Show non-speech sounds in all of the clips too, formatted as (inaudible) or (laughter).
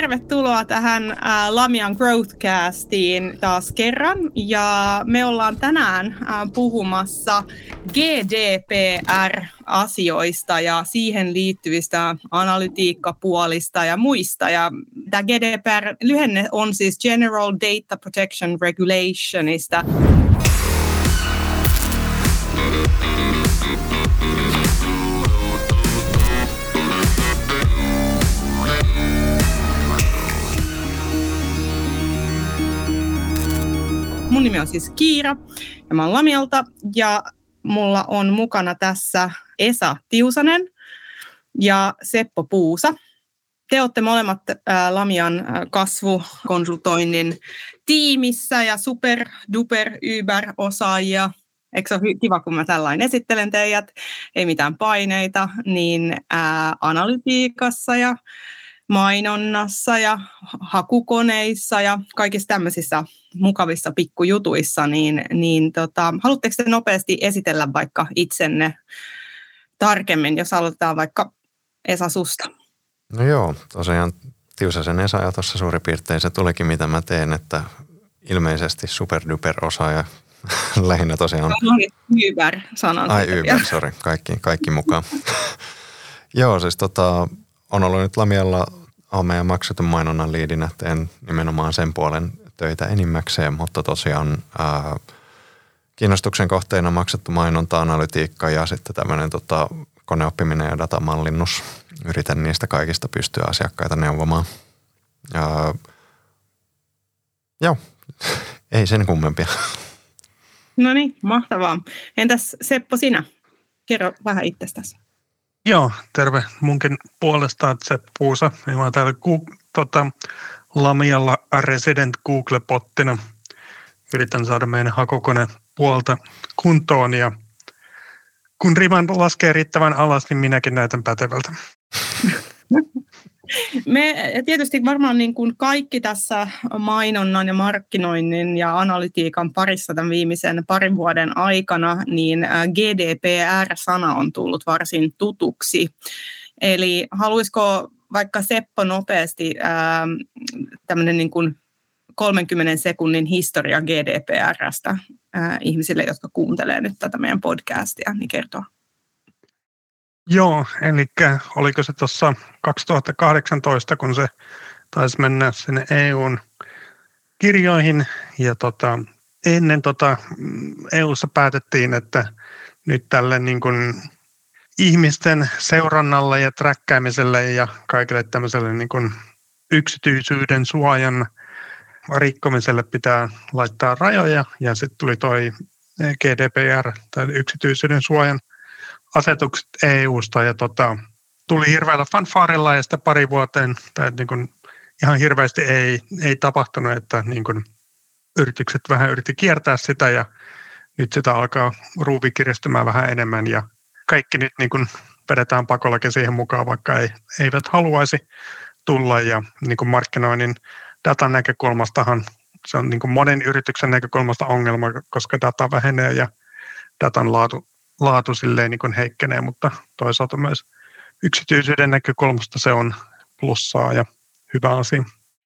tervetuloa tähän äh, Lamian Growthcastiin taas kerran. Ja me ollaan tänään äh, puhumassa GDPR-asioista ja siihen liittyvistä analytiikkapuolista ja muista. Ja tämä GDPR-lyhenne on siis General Data Protection Regulationista. Mun nimi on siis Kiira ja mä oon Lamialta ja mulla on mukana tässä Esa Tiusanen ja Seppo Puusa. Te olette molemmat Lamian kasvukonsultoinnin tiimissä ja super duper uber osaajia. Eikö se ole kiva, kun mä tällainen esittelen teidät? Ei mitään paineita, niin ää, analytiikassa ja mainonnassa ja hakukoneissa ja kaikissa tämmöisissä mukavissa pikkujutuissa, niin, niin tota, haluatteko te nopeasti esitellä vaikka itsenne tarkemmin, jos aloitetaan vaikka Esa susta? No joo, tosiaan Tiusasen Esa ja tuossa suurin piirtein se tulikin mitä mä teen, että ilmeisesti superduper osaaja (laughs) lähinnä tosiaan. Uber sanan. Ai Uber, sori, kaikki, kaikki mukaan. (laughs) joo, siis tota, on ollut nyt Lamialla on meidän maksetun mainonnan liidinä, teen nimenomaan sen puolen töitä enimmäkseen, mutta tosiaan ää, kiinnostuksen kohteena maksettu mainonta, analytiikka ja sitten tämmöinen tota, koneoppiminen ja datamallinnus. Yritän niistä kaikista pystyä asiakkaita neuvomaan. Ja, joo, (laughs) ei sen kummempia. No niin, mahtavaa. Entäs Seppo sinä? Kerro vähän itsestäsi. Joo, terve munkin puolesta, että se Puusa. Mä oon täällä ku, tota, Lamialla Resident Google-pottina. Yritän saada meidän hakukone puolta kuntoon ja kun riman laskee riittävän alas, niin minäkin näytän pätevältä. (laughs) Me tietysti varmaan niin kuin kaikki tässä mainonnan ja markkinoinnin ja analytiikan parissa tämän viimeisen parin vuoden aikana, niin GDPR-sana on tullut varsin tutuksi. Eli haluaisiko vaikka Seppo nopeasti tämmöinen niin kuin 30 sekunnin historia GDPRstä ihmisille, jotka kuuntelee nyt tätä meidän podcastia, niin kertoa. Joo, eli oliko se tuossa 2018, kun se taisi mennä sinne EUn kirjoihin. Ja tota, ennen tota, EUssa päätettiin, että nyt tälle niin kuin ihmisten seurannalle ja träkkäämiselle ja kaikille tämmöiselle niin kuin yksityisyyden suojan rikkomiselle pitää laittaa rajoja. Ja sitten tuli toi GDPR tai yksityisyyden suojan asetukset EU-sta ja tota, tuli hirveällä fanfaarilla ja sitten pari vuoteen tai niin kuin ihan hirveästi ei, ei tapahtunut, että niin kuin yritykset vähän yritti kiertää sitä ja nyt sitä alkaa ruuvi kiristymään vähän enemmän ja kaikki nyt niin kuin vedetään pakollakin siihen mukaan, vaikka ei, eivät haluaisi tulla ja niin kuin markkinoinnin datan näkökulmastahan se on niin kuin monen yrityksen näkökulmasta ongelma, koska data vähenee ja datan laatu laatu silleen niin heikkenee, mutta toisaalta myös yksityisyyden näkökulmasta se on plussaa ja hyvä asia.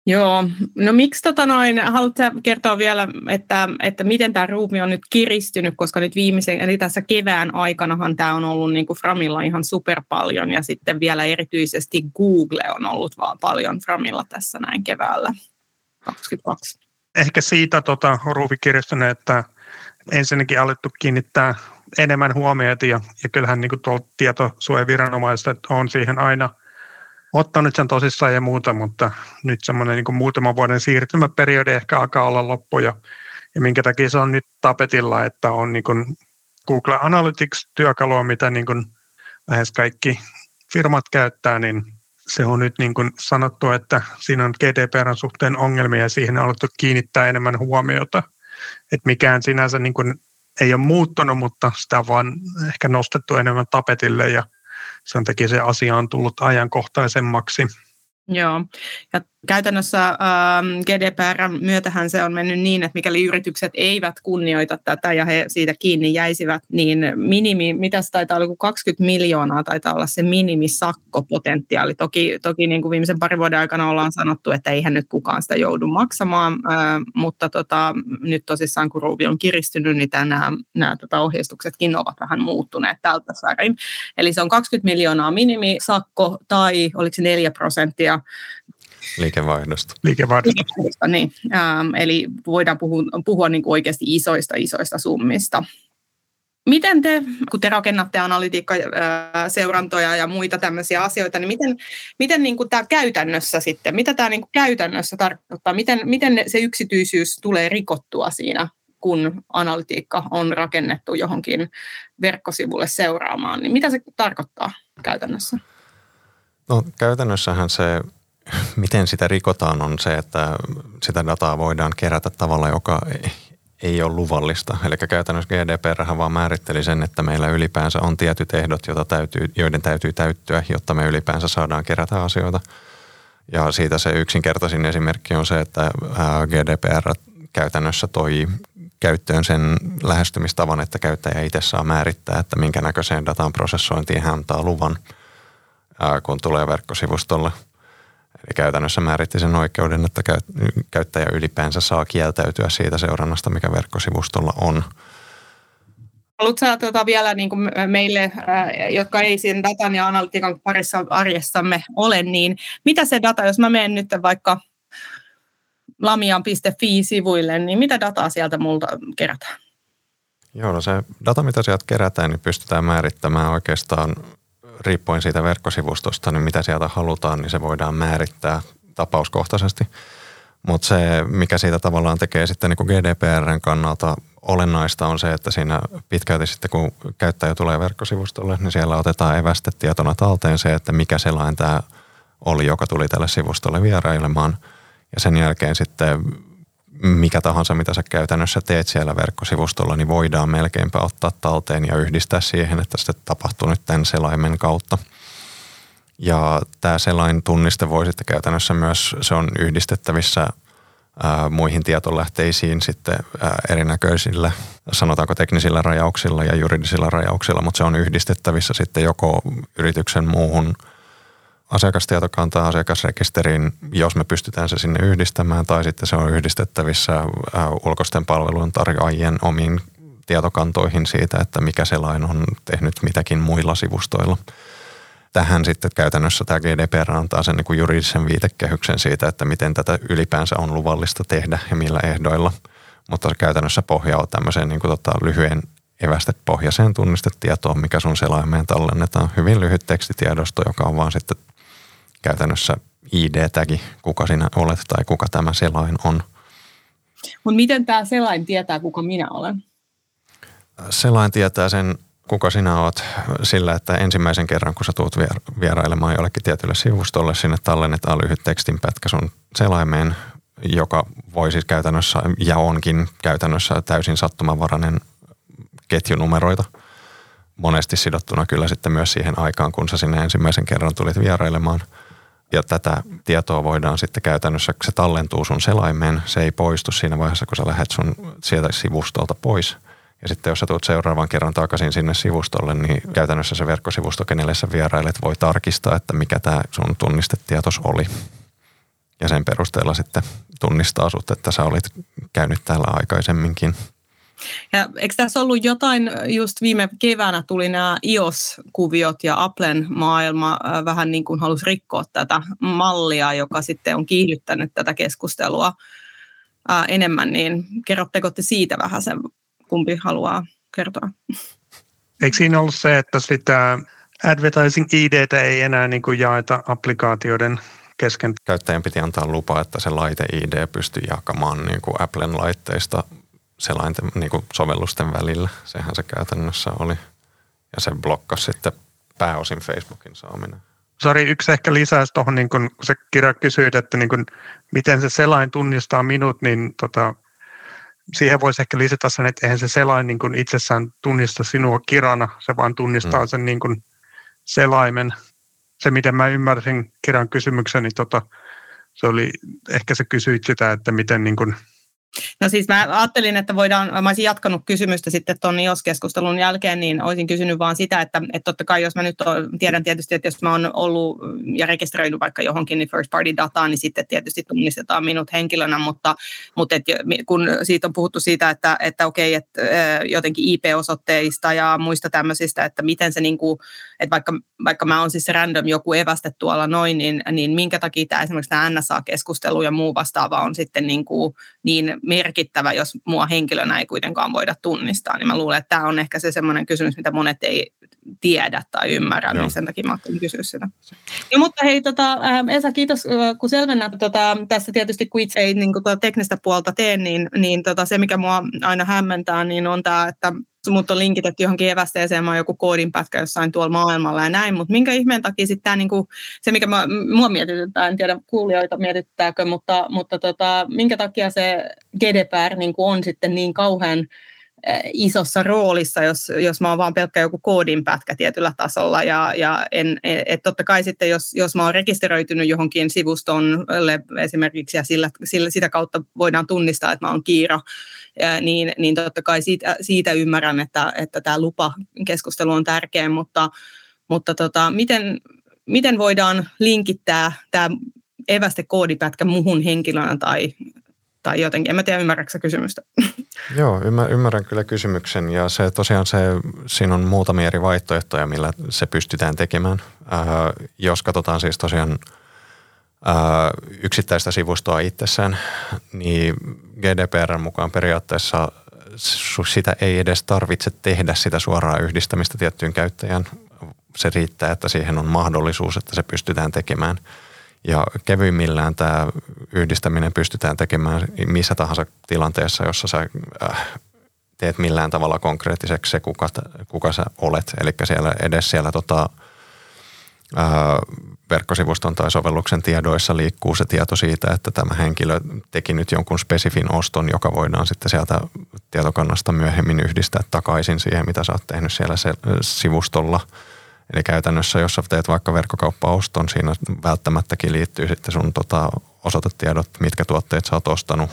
Joo, no miksi tota noin, haluatko kertoa vielä, että, että miten tämä ruumi on nyt kiristynyt, koska nyt viimeisen, eli tässä kevään aikanahan tämä on ollut niin kuin Framilla ihan super paljon ja sitten vielä erityisesti Google on ollut vaan paljon Framilla tässä näin keväällä 22. Ehkä siitä tota, ruuvi kiristynyt, että ensinnäkin alettu kiinnittää enemmän huomiota ja, ja kyllähän niin tietosuojaviranomaiset on siihen aina ottanut sen tosissaan ja muuta, mutta nyt semmoinen niin muutaman vuoden siirtymäperiodi ehkä alkaa olla loppu ja, ja minkä takia se on nyt tapetilla, että on niin kuin Google Analytics-työkalua, mitä niin kuin lähes kaikki firmat käyttää, niin se on nyt niin kuin sanottu, että siinä on GDPRn suhteen ongelmia ja siihen on alettu kiinnittää enemmän huomiota. Että mikään sinänsä niin kuin ei ole muuttunut, mutta sitä on vaan ehkä nostettu enemmän tapetille ja sen takia se asia on tullut ajankohtaisemmaksi. Joo, ja käytännössä ähm, GDPR myötähän se on mennyt niin, että mikäli yritykset eivät kunnioita tätä ja he siitä kiinni jäisivät, niin minimi, mitä taitaa olla, 20 miljoonaa taitaa olla se minimisakkopotentiaali. Toki, toki niin kuin viimeisen parin vuoden aikana ollaan sanottu, että eihän nyt kukaan sitä joudu maksamaan, äh, mutta tota, nyt tosissaan kun ruuvi on kiristynyt, niin nämä, nämä tota, ohjeistuksetkin ovat vähän muuttuneet tältä värin. Eli se on 20 miljoonaa minimisakko tai oliko se 4 prosenttia Liikevaihdosta. Liikevaihdosta. Liikevaihdosta niin. Ähm, eli voidaan puhua, puhua niin kuin oikeasti isoista, isoista summista. Miten te, kun te rakennatte analytiikkaseurantoja ja muita tämmöisiä asioita, niin miten, miten niin kuin tämä käytännössä sitten, mitä tämä niin kuin käytännössä tarkoittaa? Miten, miten se yksityisyys tulee rikottua siinä, kun analytiikka on rakennettu johonkin verkkosivulle seuraamaan? Niin mitä se tarkoittaa käytännössä? No käytännössähän se (laughs) miten sitä rikotaan on se, että sitä dataa voidaan kerätä tavalla, joka ei ole luvallista. Eli käytännössä GDPR vaan määritteli sen, että meillä ylipäänsä on tietyt ehdot, joita täytyy, joiden täytyy täyttyä, jotta me ylipäänsä saadaan kerätä asioita. Ja siitä se yksinkertaisin esimerkki on se, että GDPR käytännössä toi käyttöön sen lähestymistavan, että käyttäjä itse saa määrittää, että minkä näköiseen datan prosessointiin hän antaa luvan, kun tulee verkkosivustolle – Eli käytännössä määritti sen oikeuden, että käyttäjä ylipäänsä saa kieltäytyä siitä seurannasta, mikä verkkosivustolla on. Haluatko sä tuota vielä niin kuin meille, jotka ei siinä datan ja analytiikan parissa arjessamme ole, niin mitä se data, jos mä menen nyt vaikka lamian.fi-sivuille, niin mitä dataa sieltä multa kerätään? Joo, no se data, mitä sieltä kerätään, niin pystytään määrittämään oikeastaan riippuen siitä verkkosivustosta, niin mitä sieltä halutaan, niin se voidaan määrittää tapauskohtaisesti. Mutta se, mikä siitä tavallaan tekee sitten niin GDPRn kannalta olennaista on se, että siinä pitkälti sitten kun käyttäjä tulee verkkosivustolle, niin siellä otetaan evästetietona talteen se, että mikä sellainen tämä oli, joka tuli tälle sivustolle vierailemaan. Ja sen jälkeen sitten mikä tahansa, mitä sä käytännössä teet siellä verkkosivustolla, niin voidaan melkeinpä ottaa talteen ja yhdistää siihen, että se tapahtuu nyt tämän selaimen kautta. Ja tämä selain tunniste voi sitten käytännössä myös, se on yhdistettävissä ää, muihin tietolähteisiin sitten ää, erinäköisillä, sanotaanko teknisillä rajauksilla ja juridisilla rajauksilla, mutta se on yhdistettävissä sitten joko yrityksen muuhun – asiakastietokantaa asiakasrekisteriin, jos me pystytään se sinne yhdistämään, tai sitten se on yhdistettävissä ulkoisten palvelun tarjoajien omiin tietokantoihin siitä, että mikä selain on tehnyt mitäkin muilla sivustoilla. Tähän sitten käytännössä tämä GDPR antaa sen niin juridisen viitekehyksen siitä, että miten tätä ylipäänsä on luvallista tehdä ja millä ehdoilla. Mutta käytännössä pohjaa tämmöiseen niin kuin tota, lyhyen evästepohjaiseen tunnistetietoon, mikä sun selaimeen tallennetaan. Hyvin lyhyt tekstitiedosto, joka on vaan sitten käytännössä ID-tägi, kuka sinä olet tai kuka tämä selain on. Mutta miten tämä selain tietää, kuka minä olen? Selain tietää sen, kuka sinä olet sillä, että ensimmäisen kerran, kun sä tulet vierailemaan jollekin tietylle sivustolle, sinne tallennetaan lyhyt tekstinpätkä sun selaimeen, joka voi siis käytännössä ja onkin käytännössä täysin sattumanvarainen ketjunumeroita – monesti sidottuna kyllä sitten myös siihen aikaan, kun sä sinne ensimmäisen kerran tulit vierailemaan – ja tätä tietoa voidaan sitten käytännössä, se tallentuu sun selaimeen, se ei poistu siinä vaiheessa, kun sä lähdet sun sieltä sivustolta pois. Ja sitten jos sä tulet seuraavan kerran takaisin sinne sivustolle, niin käytännössä se verkkosivusto, kenelle sä vierailet, voi tarkistaa, että mikä tämä sun tunnistetietos oli. Ja sen perusteella sitten tunnistaa sut, että sä olit käynyt täällä aikaisemminkin – ja eikö tässä ollut jotain, just viime keväänä tuli nämä iOS-kuviot ja Applen maailma vähän niin kuin halusi rikkoa tätä mallia, joka sitten on kiihdyttänyt tätä keskustelua enemmän, niin kerrotteko te siitä vähän sen, kumpi haluaa kertoa? Eikö siinä ollut se, että sitä advertising id ei enää niin kuin jaeta applikaatioiden kesken? Käyttäjän piti antaa lupa, että se laite-ID pystyy jakamaan niin kuin Applen laitteista selainten niin kuin sovellusten välillä. Sehän se käytännössä oli. Ja se blokkasi sitten pääosin Facebookin saaminen. Sari, yksi ehkä lisäys tuohon, niin kun se kirja kysyit, että niin kun, miten se selain tunnistaa minut, niin tota, siihen voisi ehkä lisätä sen, että eihän se selain niin kun itsessään tunnista sinua kirana, se vaan tunnistaa mm. sen niin kun selaimen se, miten mä ymmärsin kirjan kysymyksen, niin tota, se oli, ehkä se kysyit sitä, että miten niin kuin No siis mä ajattelin, että voidaan, mä olisin jatkanut kysymystä sitten tuon IOS-keskustelun jälkeen, niin olisin kysynyt vaan sitä, että, että totta kai jos mä nyt on, tiedän tietysti, että jos mä oon ollut ja rekisteröinyt vaikka johonkin niin first party dataan, niin sitten tietysti tunnistetaan minut henkilönä, mutta, mutta et, kun siitä on puhuttu siitä, että, että okei, että jotenkin IP-osoitteista ja muista tämmöisistä, että miten se niin kuin, että vaikka, vaikka mä oon siis random joku eväste tuolla noin, niin, niin minkä takia tämä esimerkiksi tämä NSA-keskustelu ja muu vastaava on sitten niin, kuin niin merkittävä, jos mua henkilönä ei kuitenkaan voida tunnistaa, niin mä luulen, että tämä on ehkä se semmoinen kysymys, mitä monet ei tiedä tai ymmärrä, Joo. niin sen takia mä ajattelin kysyä sitä. Ja, mutta hei, tota, Esa, kiitos kun selvennät. Tota, tässä tietysti kun itse ei niin kuin, tuota teknistä puolta tee, niin, niin tota, se mikä mua aina hämmentää, niin on tämä, että mut on linkitetty johonkin evästeeseen, mä oon joku koodinpätkä jossain tuolla maailmalla ja näin, mutta minkä ihmeen takia sitten tämä niinku, se, mikä mä, mua mietityttää, en tiedä kuulijoita mietittääkö, mutta, mutta tota, minkä takia se GDPR niinku on sitten niin kauhean isossa roolissa, jos, jos mä oon vaan pelkkä joku koodinpätkä tietyllä tasolla. Ja, ja en, et, et totta kai sitten, jos, jos mä oon rekisteröitynyt johonkin sivustolle esimerkiksi ja sillä, sillä, sitä kautta voidaan tunnistaa, että mä oon kiiro, niin, niin totta kai siitä, siitä ymmärrän, että, että tämä lupakeskustelu on tärkeä, mutta, mutta tota, miten, miten voidaan linkittää tämä eväste koodipätkä muhun henkilönä tai, tai jotenkin. En mä tiedä, ymmärrätkö kysymystä? (laughs) Joo, ymmärrän kyllä kysymyksen ja se tosiaan se, siinä on muutamia eri vaihtoehtoja, millä se pystytään tekemään. Äh, jos katsotaan siis tosiaan äh, yksittäistä sivustoa itsessään, niin GDPR mukaan periaatteessa sitä ei edes tarvitse tehdä sitä suoraa yhdistämistä tiettyyn käyttäjään. Se riittää, että siihen on mahdollisuus, että se pystytään tekemään – ja kevyimmillään tämä yhdistäminen pystytään tekemään missä tahansa tilanteessa, jossa sä äh, teet millään tavalla konkreettiseksi se, kuka, kuka sä olet. Eli siellä edes siellä tota, äh, verkkosivuston tai sovelluksen tiedoissa liikkuu se tieto siitä, että tämä henkilö teki nyt jonkun spesifin oston, joka voidaan sitten sieltä tietokannasta myöhemmin yhdistää takaisin siihen, mitä sä oot tehnyt siellä se, sivustolla – Eli käytännössä, jos sä teet vaikka verkkokauppaoston, siinä välttämättäkin liittyy sitten sun tota, osoitetiedot, mitkä tuotteet sä oot ostanut,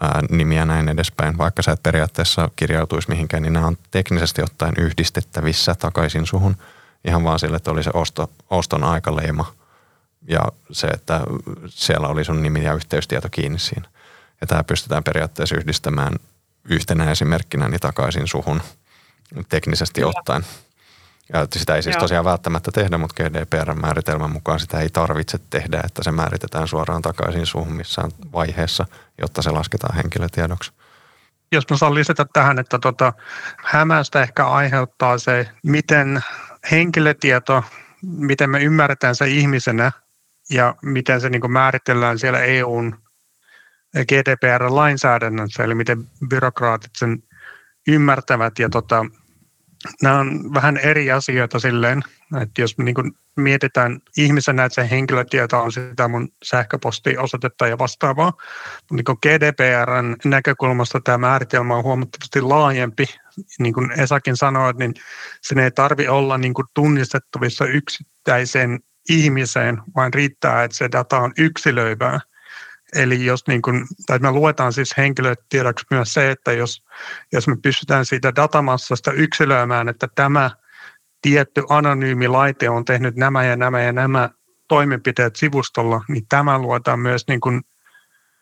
ää, nimiä näin edespäin. Vaikka sä et periaatteessa kirjautuisi mihinkään, niin nämä on teknisesti ottaen yhdistettävissä takaisin suhun. Ihan vaan sille, että oli se osto, oston aikaleima ja se, että siellä oli sun nimi ja yhteystieto kiinni siinä. Ja tämä pystytään periaatteessa yhdistämään yhtenä esimerkkinä niin takaisin suhun teknisesti Kyllä. ottaen. Ja sitä ei siis Joo. tosiaan välttämättä tehdä, mutta GDPR-määritelmän mukaan sitä ei tarvitse tehdä, että se määritetään suoraan takaisin suuhun missään vaiheessa, jotta se lasketaan henkilötiedoksi. Jos mä saan lisätä tähän, että tota, hämästä ehkä aiheuttaa se, miten henkilötieto, miten me ymmärretään se ihmisenä ja miten se niin määritellään siellä EUn GDPR-lainsäädännössä, eli miten byrokraatit sen ymmärtävät. Ja tota, nämä on vähän eri asioita silleen, että jos niin kuin mietitään ihmisenä, että se henkilötieto on sitä mun sähköpostiosoitetta ja vastaavaa, mutta niin GDPRn näkökulmasta tämä määritelmä on huomattavasti laajempi. Niin kuin Esakin sanoi, niin sen ei tarvi olla niin kuin tunnistettavissa yksittäiseen ihmiseen, vaan riittää, että se data on yksilöivää. Eli jos niin kuin, tai me luetaan siis henkilötiedoksi myös se, että jos, jos me pystytään siitä datamassasta yksilöimään, että tämä tietty anonyymi laite on tehnyt nämä ja nämä ja nämä toimenpiteet sivustolla, niin tämä luetaan myös niin kuin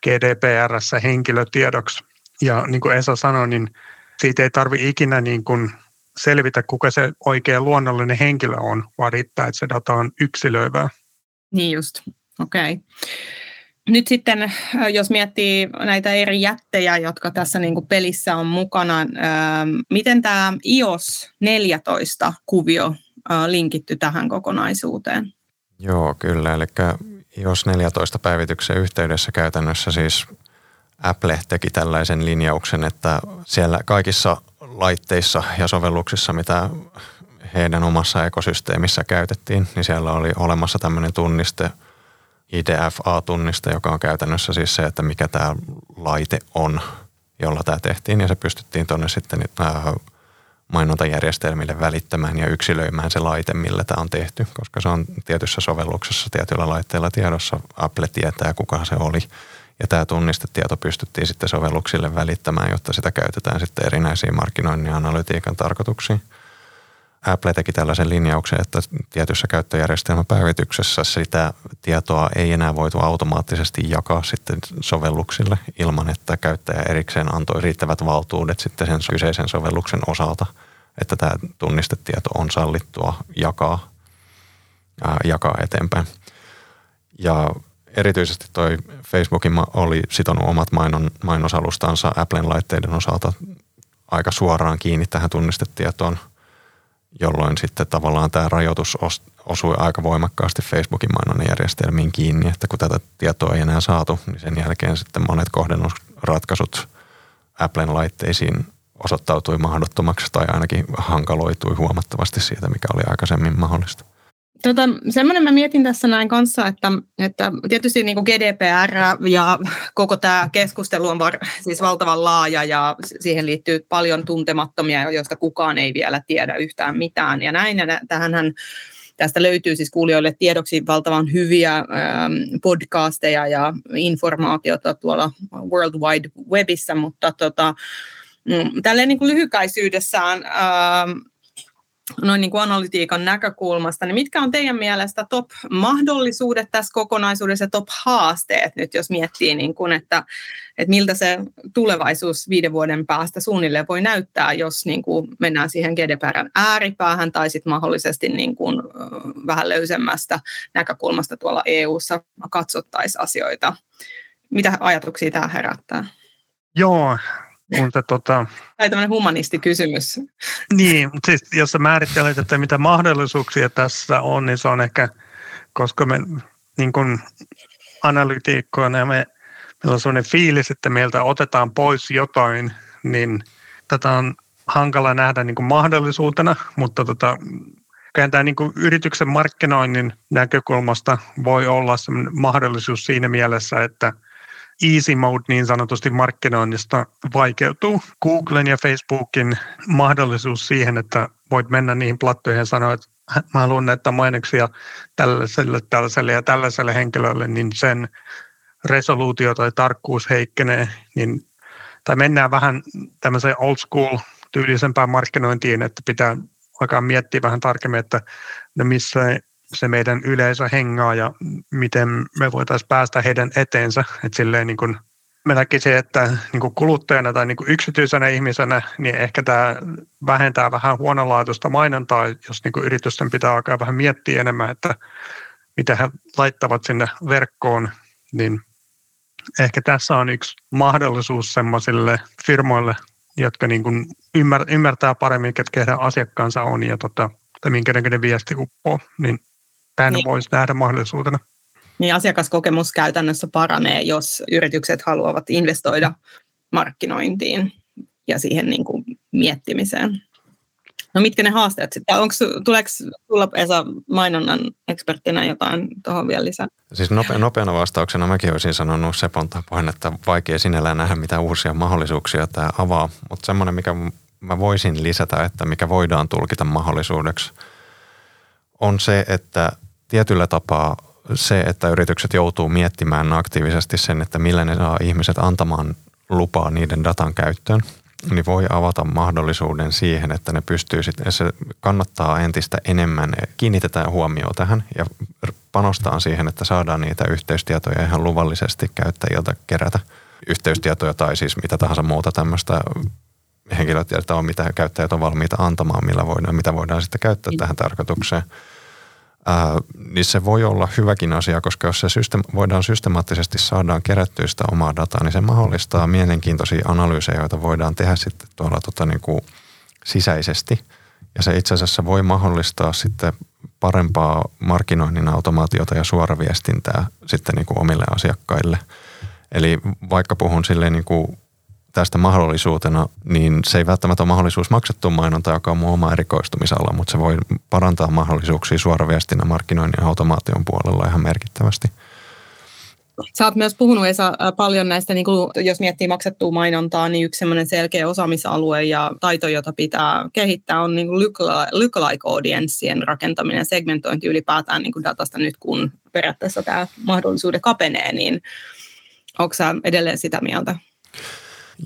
GDPRssä henkilötiedoksi. Ja niin kuin Esa sanoi, niin siitä ei tarvi ikinä niin kuin selvitä, kuka se oikea luonnollinen henkilö on, vaan riittää, että se data on yksilöivää. Niin just, okei. Okay. Nyt sitten, äh, jos miettii näitä eri jättejä, jotka tässä niin kuin pelissä on mukana, ähm, miten tämä iOS 14 kuvio äh, linkitty tähän kokonaisuuteen? Joo, kyllä. Eli iOS 14 päivityksen yhteydessä käytännössä siis Apple teki tällaisen linjauksen, että siellä kaikissa laitteissa ja sovelluksissa, mitä heidän omassa ekosysteemissä käytettiin, niin siellä oli olemassa tämmöinen tunniste – IDFA-tunniste, joka on käytännössä siis se, että mikä tämä laite on, jolla tämä tehtiin, ja se pystyttiin tuonne sitten mainontajärjestelmille välittämään ja yksilöimään se laite, millä tämä on tehty, koska se on tietyssä sovelluksessa tietyllä laitteella tiedossa. Apple tietää, kuka se oli. Ja tämä tunnistetieto pystyttiin sitten sovelluksille välittämään, jotta sitä käytetään sitten erinäisiin markkinoinnin ja analytiikan tarkoituksiin. Apple teki tällaisen linjauksen, että tietyssä käyttöjärjestelmäpäivityksessä sitä tietoa ei enää voitu automaattisesti jakaa sitten sovelluksille ilman, että käyttäjä erikseen antoi riittävät valtuudet sitten sen kyseisen sovelluksen osalta, että tämä tunnistetieto on sallittua jakaa, ää, jakaa eteenpäin. Ja erityisesti toi Facebookin oli sitonut omat mainon, mainosalustansa Applen laitteiden osalta aika suoraan kiinni tähän tunnistetietoon – jolloin sitten tavallaan tämä rajoitus osui aika voimakkaasti Facebookin mainonnan järjestelmiin kiinni, että kun tätä tietoa ei enää saatu, niin sen jälkeen sitten monet kohdennusratkaisut Applen laitteisiin osoittautui mahdottomaksi tai ainakin hankaloitui huomattavasti siitä, mikä oli aikaisemmin mahdollista. Tota, semmoinen mä mietin tässä näin kanssa, että, että tietysti niin kuin GDPR ja koko tämä keskustelu on var, siis valtavan laaja ja siihen liittyy paljon tuntemattomia, joista kukaan ei vielä tiedä yhtään mitään. Ja näin, ja tähänhän Tästä löytyy siis kuulijoille tiedoksi valtavan hyviä ähm, podcasteja ja informaatiota tuolla World Wide Webissa, mutta tota, mm, tälleen niin kuin lyhykäisyydessään ähm, noin niin kuin analytiikan näkökulmasta, niin mitkä on teidän mielestä top-mahdollisuudet tässä kokonaisuudessa ja top-haasteet nyt, jos miettii, niin kuin, että, että miltä se tulevaisuus viiden vuoden päästä suunnilleen voi näyttää, jos niin kuin mennään siihen GDPRn ääripäähän tai sitten mahdollisesti niin kuin, vähän löysemmästä näkökulmasta tuolla EU-ssa katsottaisiin asioita. Mitä ajatuksia tämä herättää? Joo, mutta tota, tai tämmöinen humanistikysymys. Niin, siis jos sä määrittelet, että mitä mahdollisuuksia tässä on, niin se on ehkä, koska me niin kuin analytiikkoina ja me, meillä on sellainen fiilis, että meiltä otetaan pois jotain, niin tätä on hankala nähdä niin kuin mahdollisuutena, mutta tota, tämä niin kuin yrityksen markkinoinnin näkökulmasta voi olla mahdollisuus siinä mielessä, että – easy mode niin sanotusti markkinoinnista vaikeutuu. Googlen ja Facebookin mahdollisuus siihen, että voit mennä niihin plattoihin ja sanoa, että mä haluan näitä mainoksia tällaiselle, tällaiselle ja tällaiselle henkilölle, niin sen resoluutio tai tarkkuus heikkenee, niin, tai mennään vähän tämmöiseen old school tyylisempään markkinointiin, että pitää alkaa miettiä vähän tarkemmin, että no missä se meidän yleisö hengaa ja miten me voitaisiin päästä heidän eteensä. Että silleen niin kuin mä näkisin, että niin kuin kuluttajana tai niin kuin yksityisenä ihmisenä, niin ehkä tämä vähentää vähän huonolaatuista mainontaa, jos niin kuin yritysten pitää alkaa vähän miettiä enemmän, että mitä he laittavat sinne verkkoon, niin ehkä tässä on yksi mahdollisuus sellaisille firmoille, jotka niin kuin ymmär, ymmärtää paremmin, ketkä heidän asiakkaansa on ja tota, minkä näköinen viesti uppoo, niin tämän niin. voisi nähdä mahdollisuutena. Niin asiakaskokemus käytännössä paranee, jos yritykset haluavat investoida markkinointiin ja siihen niin kuin miettimiseen. No mitkä ne haasteet sitten? Onko, tuleeko tulla Esa mainonnan eksperttinä jotain tuohon vielä lisää? Siis nope, nopeana vastauksena mäkin olisin sanonut Sepon tapoin, että vaikea sinällään nähdä mitä uusia mahdollisuuksia tämä avaa, mutta semmoinen mikä mä voisin lisätä, että mikä voidaan tulkita mahdollisuudeksi, on se, että tietyllä tapaa se, että yritykset joutuu miettimään aktiivisesti sen, että millä ne saa ihmiset antamaan lupaa niiden datan käyttöön, niin voi avata mahdollisuuden siihen, että ne pystyy sitten, se kannattaa entistä enemmän, kiinnitetään huomioon tähän ja panostaa siihen, että saadaan niitä yhteystietoja ihan luvallisesti käyttäjiltä kerätä. Yhteystietoja tai siis mitä tahansa muuta tämmöistä. Henkilötietoa, mitä käyttäjät on valmiita antamaan, millä voidaan, mitä voidaan sitten käyttää tähän tarkoitukseen ää, niin se voi olla hyväkin asia, koska jos se system- voidaan systemaattisesti saadaan kerättyä sitä omaa dataa, niin se mahdollistaa mielenkiintoisia analyysejä, joita voidaan tehdä sitten tuolla tota, niin kuin sisäisesti. Ja se itse asiassa voi mahdollistaa sitten parempaa markkinoinnin automaatiota ja suoraviestintää sitten niin kuin omille asiakkaille. Eli vaikka puhun silleen niin kuin tästä mahdollisuutena, niin se ei välttämättä ole mahdollisuus maksettuun mainontaan, joka on mun oma erikoistumisalla, mutta se voi parantaa mahdollisuuksia suoraviestinnän markkinoinnin ja automaation puolella ihan merkittävästi. Sä oot myös puhunut Esa paljon näistä, niin kuin, jos miettii maksettua mainontaa, niin yksi semmoinen selkeä osaamisalue ja taito, jota pitää kehittää, on niin lookalike audienssien rakentaminen, segmentointi ylipäätään niin datasta nyt, kun periaatteessa tämä mahdollisuudet kapenee, niin onko sä edelleen sitä mieltä?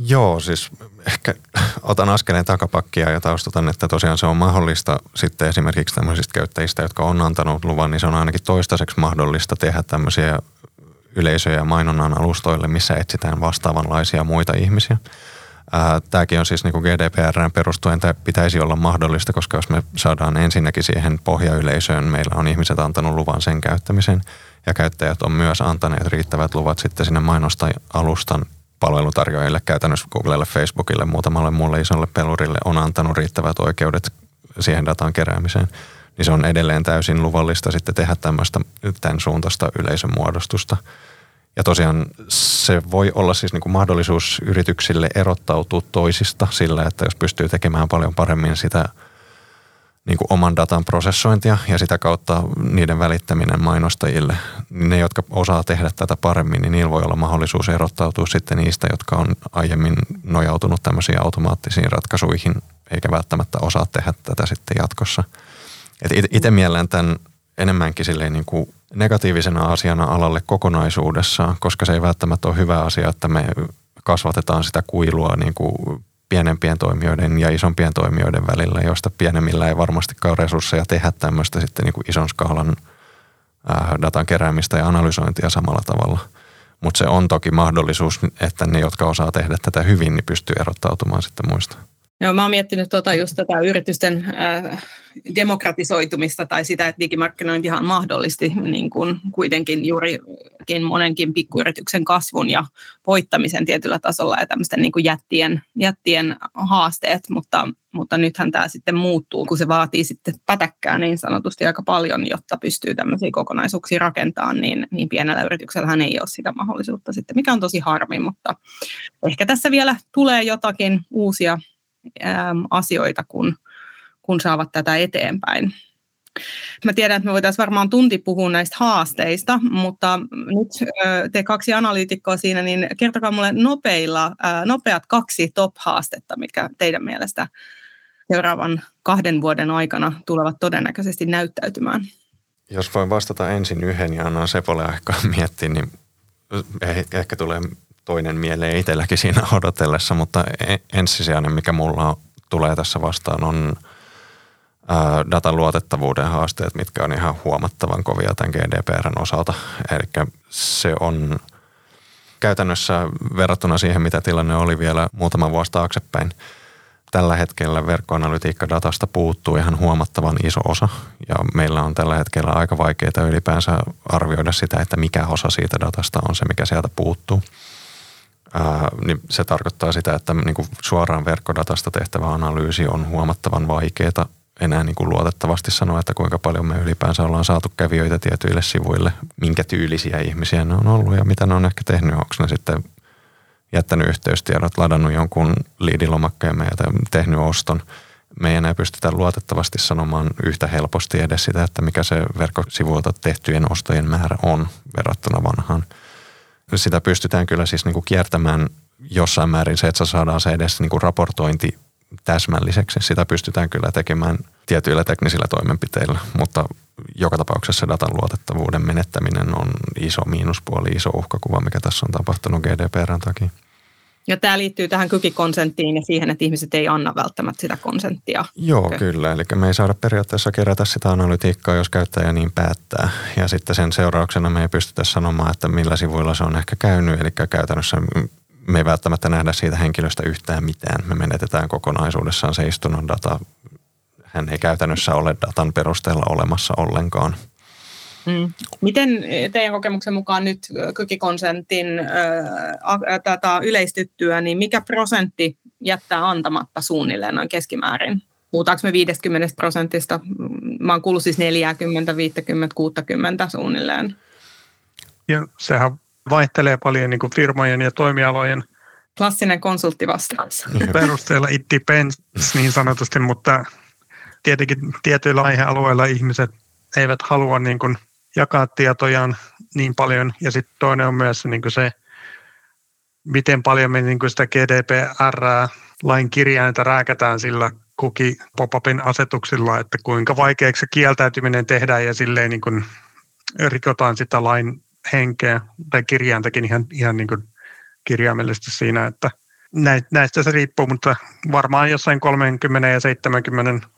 Joo, siis ehkä otan askeleen takapakkia ja taustutan, että tosiaan se on mahdollista sitten esimerkiksi tämmöisistä käyttäjistä, jotka on antanut luvan, niin se on ainakin toistaiseksi mahdollista tehdä tämmöisiä yleisöjä mainonnan alustoille, missä etsitään vastaavanlaisia muita ihmisiä. Tämäkin on siis niin kuin GDPR perustuen, tämä pitäisi olla mahdollista, koska jos me saadaan ensinnäkin siihen pohjayleisöön, meillä on ihmiset antanut luvan sen käyttämiseen ja käyttäjät on myös antaneet riittävät luvat sitten sinne mainosta alustan palvelutarjoajille, käytännössä Googlelle, Facebookille, muutamalle muulle isolle pelurille on antanut riittävät oikeudet siihen datan keräämiseen, niin se on edelleen täysin luvallista sitten tehdä tämmöistä tämän suuntaista yleisön muodostusta. Ja tosiaan se voi olla siis niin kuin mahdollisuus yrityksille erottautua toisista sillä, että jos pystyy tekemään paljon paremmin sitä – niin kuin oman datan prosessointia ja sitä kautta niiden välittäminen mainostajille. Niin ne, jotka osaa tehdä tätä paremmin, niin niillä voi olla mahdollisuus erottautua sitten niistä, jotka on aiemmin nojautunut tämmöisiin automaattisiin ratkaisuihin, eikä välttämättä osaa tehdä tätä sitten jatkossa. Itse miellän tämän enemmänkin silleen niin kuin negatiivisena asiana alalle kokonaisuudessaan, koska se ei välttämättä ole hyvä asia, että me kasvatetaan sitä kuilua niin kuin pienempien toimijoiden ja isompien toimijoiden välillä, joista pienemmillä ei varmastikaan ole resursseja tehdä tämmöistä sitten niin kuin ison skaalan datan keräämistä ja analysointia samalla tavalla. Mutta se on toki mahdollisuus, että ne, jotka osaa tehdä tätä hyvin, niin pystyy erottautumaan sitten muista. Joo, mä oon miettinyt tota just tätä yritysten äh, demokratisoitumista tai sitä, että digimarkkinointihan mahdollisti niin kuin kuitenkin juurikin monenkin pikkuyrityksen kasvun ja voittamisen tietyllä tasolla ja tämmöisten niin jättien, jättien haasteet, mutta, mutta nythän tämä sitten muuttuu, kun se vaatii sitten pätäkkää niin sanotusti aika paljon, jotta pystyy tämmöisiä kokonaisuuksia rakentamaan, niin, niin pienellä yrityksellähän ei ole sitä mahdollisuutta sitten, mikä on tosi harmi, mutta ehkä tässä vielä tulee jotakin uusia asioita, kun, kun saavat tätä eteenpäin. Mä tiedän, että me voitaisiin varmaan tunti puhua näistä haasteista, mutta nyt te kaksi analyytikkoa siinä, niin kertokaa mulle nopeilla, nopeat kaksi top-haastetta, mitkä teidän mielestä seuraavan kahden vuoden aikana tulevat todennäköisesti näyttäytymään. Jos voin vastata ensin yhden ja annan Sepolle aikaa miettiä, niin ehkä tulee toinen mieleen itselläkin siinä (laughs) odotellessa, mutta e- ensisijainen, mikä mulla tulee tässä vastaan, on datan luotettavuuden haasteet, mitkä on ihan huomattavan kovia tämän GDPRn osalta. Eli se on käytännössä verrattuna siihen, mitä tilanne oli vielä muutama vuosi taaksepäin. Tällä hetkellä verkkoanalytiikkadatasta puuttuu ihan huomattavan iso osa ja meillä on tällä hetkellä aika vaikeaa ylipäänsä arvioida sitä, että mikä osa siitä datasta on se, mikä sieltä puuttuu ää, niin se tarkoittaa sitä, että niin kuin suoraan verkkodatasta tehtävä analyysi on huomattavan vaikeaa enää niin kuin luotettavasti sanoa, että kuinka paljon me ylipäänsä ollaan saatu kävijöitä tietyille sivuille, minkä tyylisiä ihmisiä ne on ollut ja mitä ne on ehkä tehnyt. Onko ne sitten jättänyt yhteystiedot, ladannut jonkun liidilomakkeen ja tehnyt oston. Me ei enää pystytä luotettavasti sanomaan yhtä helposti edes sitä, että mikä se verkkosivuilta tehtyjen ostojen määrä on verrattuna vanhaan – sitä pystytään kyllä siis niin kuin kiertämään jossain määrin se, että saadaan se edes niin kuin raportointi täsmälliseksi. Sitä pystytään kyllä tekemään tietyillä teknisillä toimenpiteillä, mutta joka tapauksessa datan luotettavuuden menettäminen on iso miinuspuoli, iso uhkakuva, mikä tässä on tapahtunut GDPRn takia. Ja tämä liittyy tähän kykikonsenttiin ja siihen, että ihmiset ei anna välttämättä sitä konsenttia. Joo, okay. kyllä. Eli me ei saada periaatteessa kerätä sitä analytiikkaa, jos käyttäjä niin päättää. Ja sitten sen seurauksena me ei pystytä sanomaan, että millä sivuilla se on ehkä käynyt. Eli käytännössä me ei välttämättä nähdä siitä henkilöstä yhtään mitään. Me menetetään kokonaisuudessaan se istunnon data. Hän ei käytännössä ole datan perusteella olemassa ollenkaan. Mm. Miten teidän kokemuksen mukaan nyt kykikonsentin tätä yleistyttyä, niin mikä prosentti jättää antamatta suunnilleen noin keskimäärin? Puhutaanko me 50 prosentista? Mä oon kuullut siis 40, 50, 60 suunnilleen. Ja sehän vaihtelee paljon niin kuin firmojen ja toimialojen Klassinen konsulttivastaus. Perusteella it depends niin sanotusti, mutta tietenkin tietyillä aihealueilla ihmiset eivät halua niin kuin jakaa tietojaan niin paljon. Ja sitten toinen on myös niin kuin se, miten paljon me niin kuin sitä GDPR-lain kirjainta rääkätään sillä kuki pop-upin asetuksilla, että kuinka vaikeaksi se kieltäytyminen tehdään ja silleen niin kuin rikotaan sitä lain henkeä tai kirjaintakin ihan, ihan niin kuin kirjaimellisesti siinä, että näistä se riippuu, mutta varmaan jossain 30 ja 70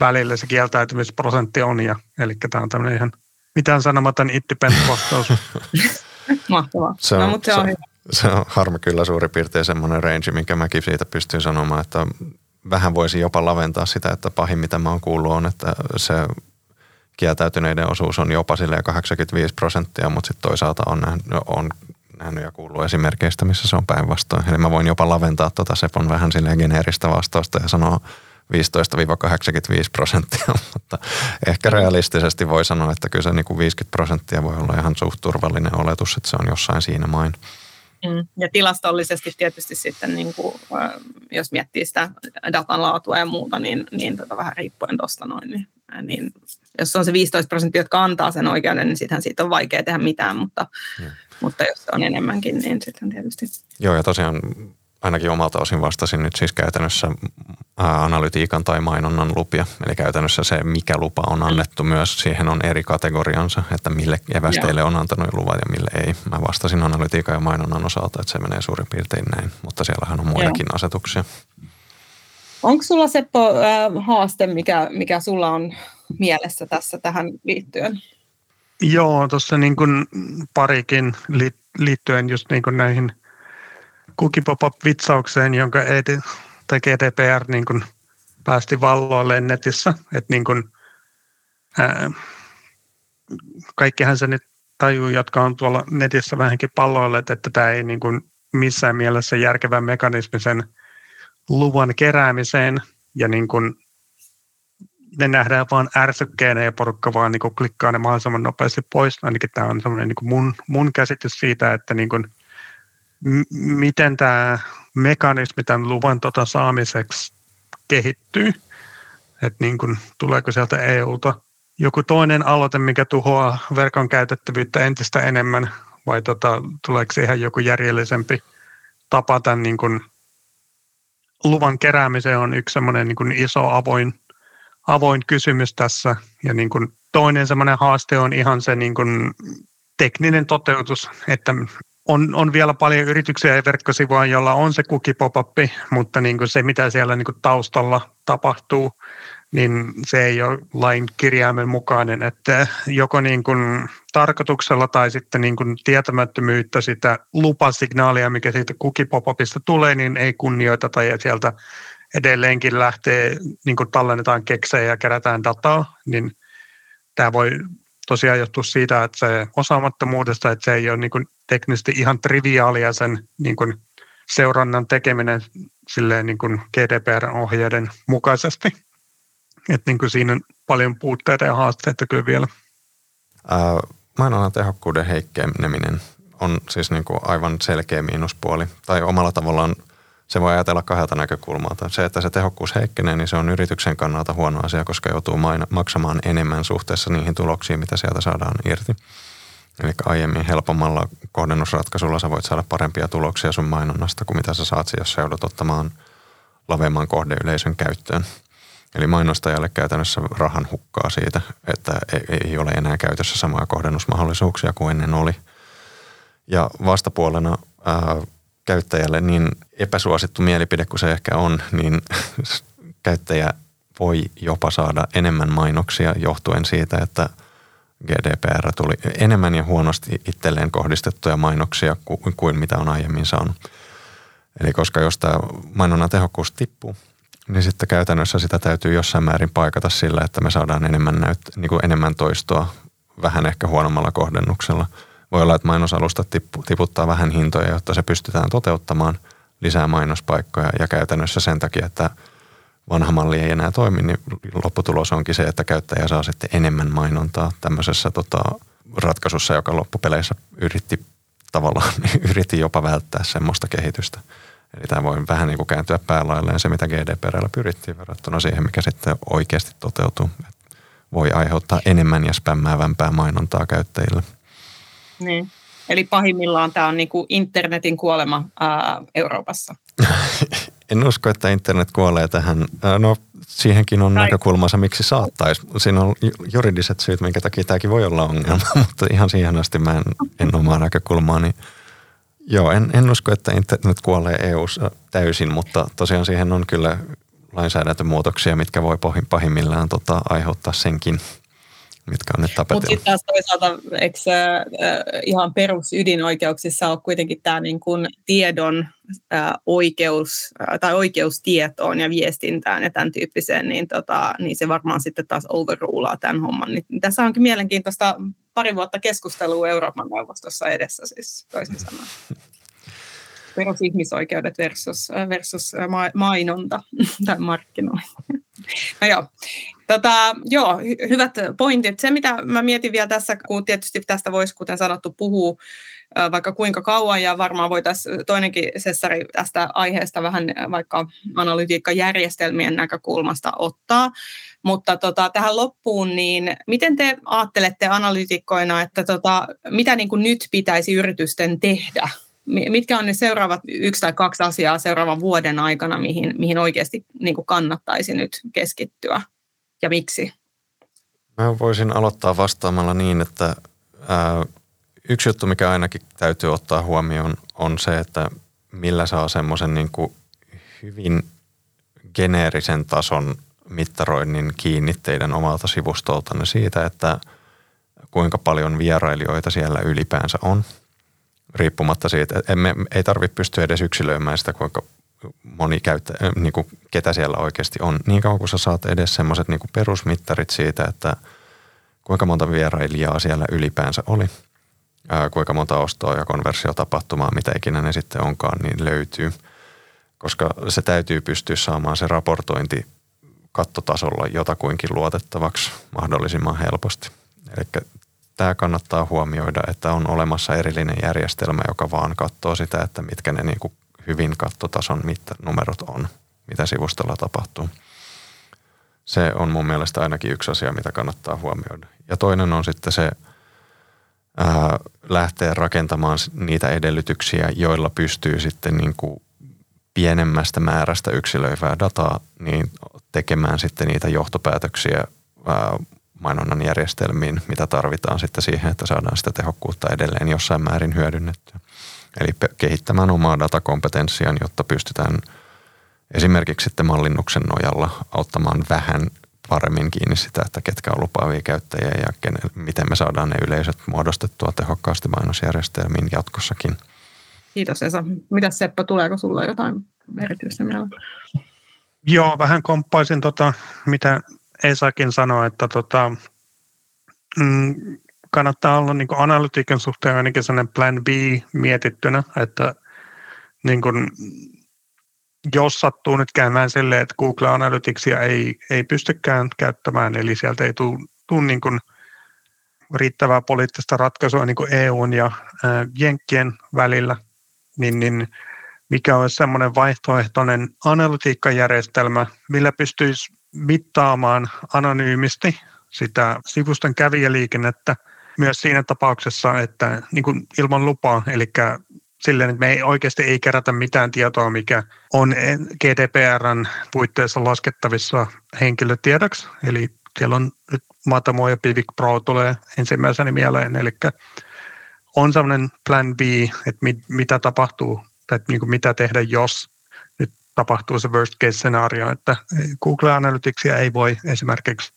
välillä se kieltäytymisprosentti on. Ja, eli tämä on tämmöinen ihan mitään sanomaton independent vastaus. (laughs) Mahtavaa. Se on, no, mutta se on, se, se on harmi kyllä suurin piirtein semmoinen range, minkä mäkin siitä pystyn sanomaan, että vähän voisi jopa laventaa sitä, että pahin mitä mä oon kuullut on, että se kieltäytyneiden osuus on jopa 85 prosenttia, mutta sitten toisaalta on, nähnyt, on nähnyt ja kuullut esimerkkeistä, missä se on päinvastoin. Eli mä voin jopa laventaa tuota Sepon vähän silleen geneeristä vastausta ja sanoa 15-85 prosenttia, (laughs) mutta ehkä realistisesti voi sanoa, että kyllä se niin kuin 50 prosenttia voi olla ihan suht turvallinen oletus, että se on jossain siinä main. Mm. Ja tilastollisesti tietysti sitten, niin kuin, jos miettii sitä datan laatua ja muuta, niin, niin tota vähän riippuen tuosta noin, niin, niin jos on se 15 prosenttia, jotka antaa sen oikeuden, niin sittenhän siitä on vaikea tehdä mitään, mutta, mm. mutta jos on enemmänkin, niin sitten tietysti. Joo, ja tosiaan ainakin omalta osin vastasin nyt siis käytännössä analytiikan tai mainonnan lupia. Eli käytännössä se, mikä lupa on annettu myös, siihen on eri kategoriansa, että mille evästeille on antanut luvan ja mille ei. Mä vastasin analytiikan ja mainonnan osalta, että se menee suurin piirtein näin, mutta siellähän on muitakin Joo. asetuksia. Onko sulla Seppo haaste, mikä, mikä sulla on mielessä tässä tähän liittyen? Joo, tuossa niin kuin parikin liittyen just niin näihin – cookie-pop-up-vitsaukseen, jonka ED, tai GDPR niin kuin päästi valloille netissä. Että niin kuin, ää, kaikkihan se nyt tajuu, jotka on tuolla netissä vähänkin palloille, että, tämä ei niin kuin missään mielessä järkevä mekanismi sen luvan keräämiseen ja niin kuin ne nähdään vaan ärsykkeenä ja porukka vaan niin kuin klikkaa ne mahdollisimman nopeasti pois. Ainakin tämä on semmoinen niin kuin mun, mun käsitys siitä, että niin kuin miten tämä mekanismi tämän luvan tota saamiseksi kehittyy. Että niin tuleeko sieltä EUlta joku toinen aloite, mikä tuhoaa verkon käytettävyyttä entistä enemmän, vai tota, tuleeko siihen joku järjellisempi tapa tämän niin kun, luvan keräämiseen on yksi semmoinen niin iso avoin, avoin kysymys tässä. Ja niin kun, toinen semmoinen haaste on ihan se niin kun, tekninen toteutus, että on, on vielä paljon yrityksiä ja verkkosivuja, joilla on se kukipopappi, mutta niin kuin se, mitä siellä niin kuin taustalla tapahtuu, niin se ei ole lain kirjaimen mukainen, että joko niin kuin tarkoituksella tai sitten niin kuin tietämättömyyttä sitä lupasignaalia, mikä siitä kukipopapista tulee, niin ei kunnioiteta ja sieltä edelleenkin lähtee, niin kuin tallennetaan keksejä ja kerätään dataa, niin tämä voi tosiaan johtuu siitä, että se osaamattomuudesta, että se ei ole niin kuin teknisesti ihan triviaalia sen niin kuin seurannan tekeminen silleen niin kuin GDPR-ohjeiden mukaisesti. Että niin kuin siinä on paljon puutteita ja haasteita kyllä vielä. Ää, mainonnan tehokkuuden heikkeneminen on siis niin kuin aivan selkeä miinuspuoli. Tai omalla tavallaan se voi ajatella kahdelta näkökulmalta. Se, että se tehokkuus heikkenee, niin se on yrityksen kannalta huono asia, koska joutuu maksamaan enemmän suhteessa niihin tuloksiin, mitä sieltä saadaan irti. Eli aiemmin helpommalla kohdennusratkaisulla sä voit saada parempia tuloksia sun mainonnasta kuin mitä sä saat, jos sä joudut ottamaan lavemman kohdeyleisön käyttöön. Eli mainostajalle käytännössä rahan hukkaa siitä, että ei ole enää käytössä samoja kohdennusmahdollisuuksia kuin ennen oli. Ja vastapuolena ää, käyttäjälle niin epäsuosittu mielipide kuin se ehkä on, niin käyttäjä voi jopa saada enemmän mainoksia johtuen siitä, että – GDPR tuli enemmän ja huonosti itselleen kohdistettuja mainoksia kuin, mitä on aiemmin saanut. Eli koska jos tämä mainonnan tehokkuus tippuu, niin sitten käytännössä sitä täytyy jossain määrin paikata sillä, että me saadaan enemmän, näyt, niin kuin enemmän toistoa vähän ehkä huonommalla kohdennuksella. Voi olla, että mainosalusta tiputtaa vähän hintoja, jotta se pystytään toteuttamaan lisää mainospaikkoja ja käytännössä sen takia, että – vanha malli ei enää toimi, niin lopputulos onkin se, että käyttäjä saa sitten enemmän mainontaa tämmöisessä tota, ratkaisussa, joka loppupeleissä yritti tavallaan (laughs) yritti jopa välttää semmoista kehitystä. Eli tämä voi vähän niin kuin kääntyä päälailleen se, mitä GDPRllä pyrittiin verrattuna siihen, mikä sitten oikeasti toteutuu. voi aiheuttaa enemmän ja spämmäävämpää mainontaa käyttäjille. Niin. Eli pahimmillaan tämä on niin kuin internetin kuolema ää, Euroopassa. (laughs) en usko, että internet kuolee tähän. No siihenkin on tai... näkökulmansa, miksi saattaisi. Siinä on juridiset syyt, minkä takia tämäkin voi olla ongelma, (laughs) mutta ihan siihen asti mä en, en omaa näkökulmaa. Niin joo, en, en usko, että internet kuolee eu täysin, mutta tosiaan siihen on kyllä lainsäädäntömuutoksia, mitkä voi pahimmillaan tota, aiheuttaa senkin mitkä on nyt tapetilla. Mutta sitten taas toisaalta eikö, äh, ihan perusydinoikeuksissa ole kuitenkin tämä niin kuin tiedon äh, oikeus äh, tai oikeus tietoon ja viestintään ja tämän tyyppiseen, niin, tota, niin se varmaan sitten taas overruulaa tämän homman. Niin tässä onkin mielenkiintoista pari vuotta keskustelua Euroopan neuvostossa edessä siis toisin sanoen. Perusihmisoikeudet versus, versus mainonta tai markkinointi. No joo, Tota, joo, hy- hyvät pointit. Se, mitä mä mietin vielä tässä, kun tietysti tästä voisi, kuten sanottu, puhua vaikka kuinka kauan, ja varmaan voitaisiin toinenkin sessari tästä aiheesta vähän vaikka analytiikkajärjestelmien näkökulmasta ottaa. Mutta tota, tähän loppuun, niin miten te ajattelette analytikkoina, että tota, mitä niin kuin nyt pitäisi yritysten tehdä mitkä on ne seuraavat yksi tai kaksi asiaa seuraavan vuoden aikana, mihin, mihin oikeasti niin kuin kannattaisi nyt keskittyä? ja miksi? Mä voisin aloittaa vastaamalla niin, että ää, yksi juttu, mikä ainakin täytyy ottaa huomioon, on se, että millä saa semmoisen niin hyvin geneerisen tason mittaroinnin kiinni teidän omalta sivustoltanne siitä, että kuinka paljon vierailijoita siellä ylipäänsä on. Riippumatta siitä, että emme, ei tarvitse pystyä edes yksilöimään sitä, kuinka moni käyttä, äh, niin kuin ketä siellä oikeasti on. Niin kauan kuin sä saat edes semmoiset niin perusmittarit siitä, että kuinka monta vierailijaa siellä ylipäänsä oli, ää, kuinka monta ostoa ja konversiotapahtumaa, mitä ikinä ne sitten onkaan, niin löytyy. Koska se täytyy pystyä saamaan se raportointi kattotasolla jotakuinkin luotettavaksi mahdollisimman helposti. Eli tämä kannattaa huomioida, että on olemassa erillinen järjestelmä, joka vaan katsoo sitä, että mitkä ne niin kuin hyvin kattotason numerot on, mitä sivustolla tapahtuu. Se on mun mielestä ainakin yksi asia, mitä kannattaa huomioida. Ja toinen on sitten se ää, lähteä rakentamaan niitä edellytyksiä, joilla pystyy sitten niin kuin pienemmästä määrästä yksilöivää dataa, niin tekemään sitten niitä johtopäätöksiä ää, mainonnan järjestelmiin, mitä tarvitaan sitten siihen, että saadaan sitä tehokkuutta edelleen jossain määrin hyödynnettyä. Eli kehittämään omaa datakompetenssiaan, jotta pystytään esimerkiksi sitten mallinnuksen nojalla auttamaan vähän paremmin kiinni sitä, että ketkä on lupaavia käyttäjiä ja kenen, miten me saadaan ne yleisöt muodostettua tehokkaasti mainosjärjestelmiin jatkossakin. Kiitos Esa. Mitä Seppo, tuleeko sulla jotain erityistä mieltä? Joo, vähän komppaisin tota, mitä Esakin sanoi, että tota, mm, kannattaa olla niin analytiikan suhteen ainakin sellainen plan B mietittynä, että niin kuin, jos sattuu nyt käymään silleen, että Google Analyticsia ei, ei pystykään käyttämään, eli sieltä ei tule niin kuin riittävää poliittista ratkaisua niin kuin EUn ja ää, Jenkkien välillä, niin, niin mikä olisi semmoinen vaihtoehtoinen analytiikkajärjestelmä, millä pystyisi mittaamaan anonyymisti sitä sivuston kävijäliikennettä – myös siinä tapauksessa, että niin kuin ilman lupaa, eli silleen, että me ei oikeasti ei kerätä mitään tietoa, mikä on GDPRn puitteissa laskettavissa henkilötiedoksi. Eli siellä on nyt Matamo ja Pivik Pro tulee ensimmäisenä mieleen, eli on sellainen plan B, että mit, mitä tapahtuu, tai niin kuin mitä tehdä, jos tapahtuu se worst case scenario, että Google Analyticsia ei voi esimerkiksi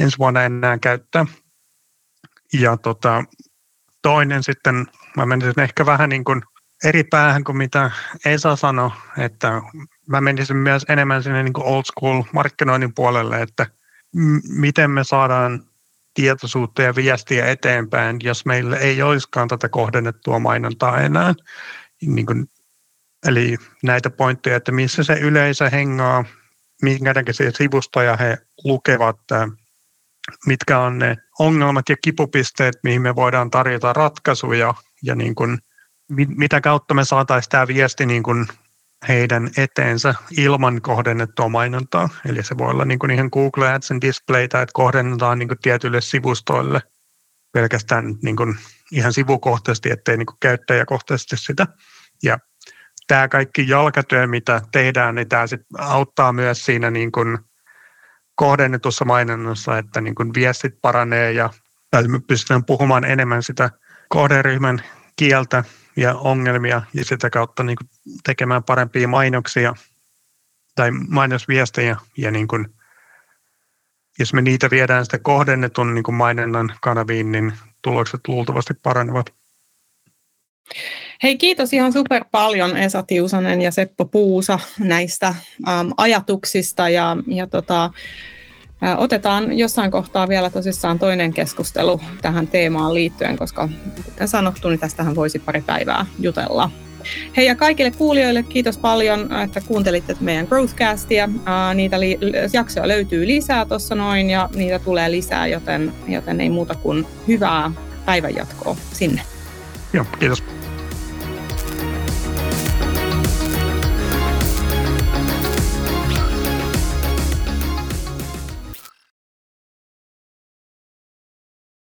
ensi vuonna enää käyttää. Ja tota, toinen sitten, mä menisin ehkä vähän niin kuin eri päähän kuin mitä Esa sanoi, että mä menisin myös enemmän sinne niin kuin old school markkinoinnin puolelle, että m- miten me saadaan tietoisuutta ja viestiä eteenpäin, jos meillä ei olisikaan tätä kohdennettua mainontaa enää. Niin kuin, eli näitä pointteja, että missä se yleisö hengaa, minkä näköisiä sivustoja he lukevat, mitkä on ne ongelmat ja kipupisteet, mihin me voidaan tarjota ratkaisuja ja niin kuin, mitä kautta me saataisiin tämä viesti niin kuin heidän eteensä ilman kohdennettua mainontaa. Eli se voi olla niin kuin ihan Google Adsen displaytä, että kohdennetaan niin kuin tietyille sivustoille pelkästään niin kuin ihan sivukohtaisesti, ettei niin kuin käyttäjäkohtaisesti sitä. Ja tämä kaikki jalkatyö, mitä tehdään, niin tämä sit auttaa myös siinä niin kuin kohdennetussa mainonnassa, että niin kuin viestit paranee ja me pystytään puhumaan enemmän sitä kohderyhmän kieltä ja ongelmia ja sitä kautta niin kuin tekemään parempia mainoksia tai mainosviestejä ja niin kuin, jos me niitä viedään sitä kohdennetun niin kuin mainonnan kanaviin, niin tulokset luultavasti paranevat. Hei, kiitos ihan super paljon Esa Tiusanen ja Seppo Puusa näistä äm, ajatuksista ja, ja tota, ä, otetaan jossain kohtaa vielä tosissaan toinen keskustelu tähän teemaan liittyen, koska kuten sanottu, niin tästähän voisi pari päivää jutella. Hei ja kaikille kuulijoille kiitos paljon, että kuuntelitte meidän Growthcastia. Ää, niitä li- jaksoja löytyy lisää tuossa noin ja niitä tulee lisää, joten, joten ei muuta kuin hyvää päivänjatkoa sinne. Joo, kiitos.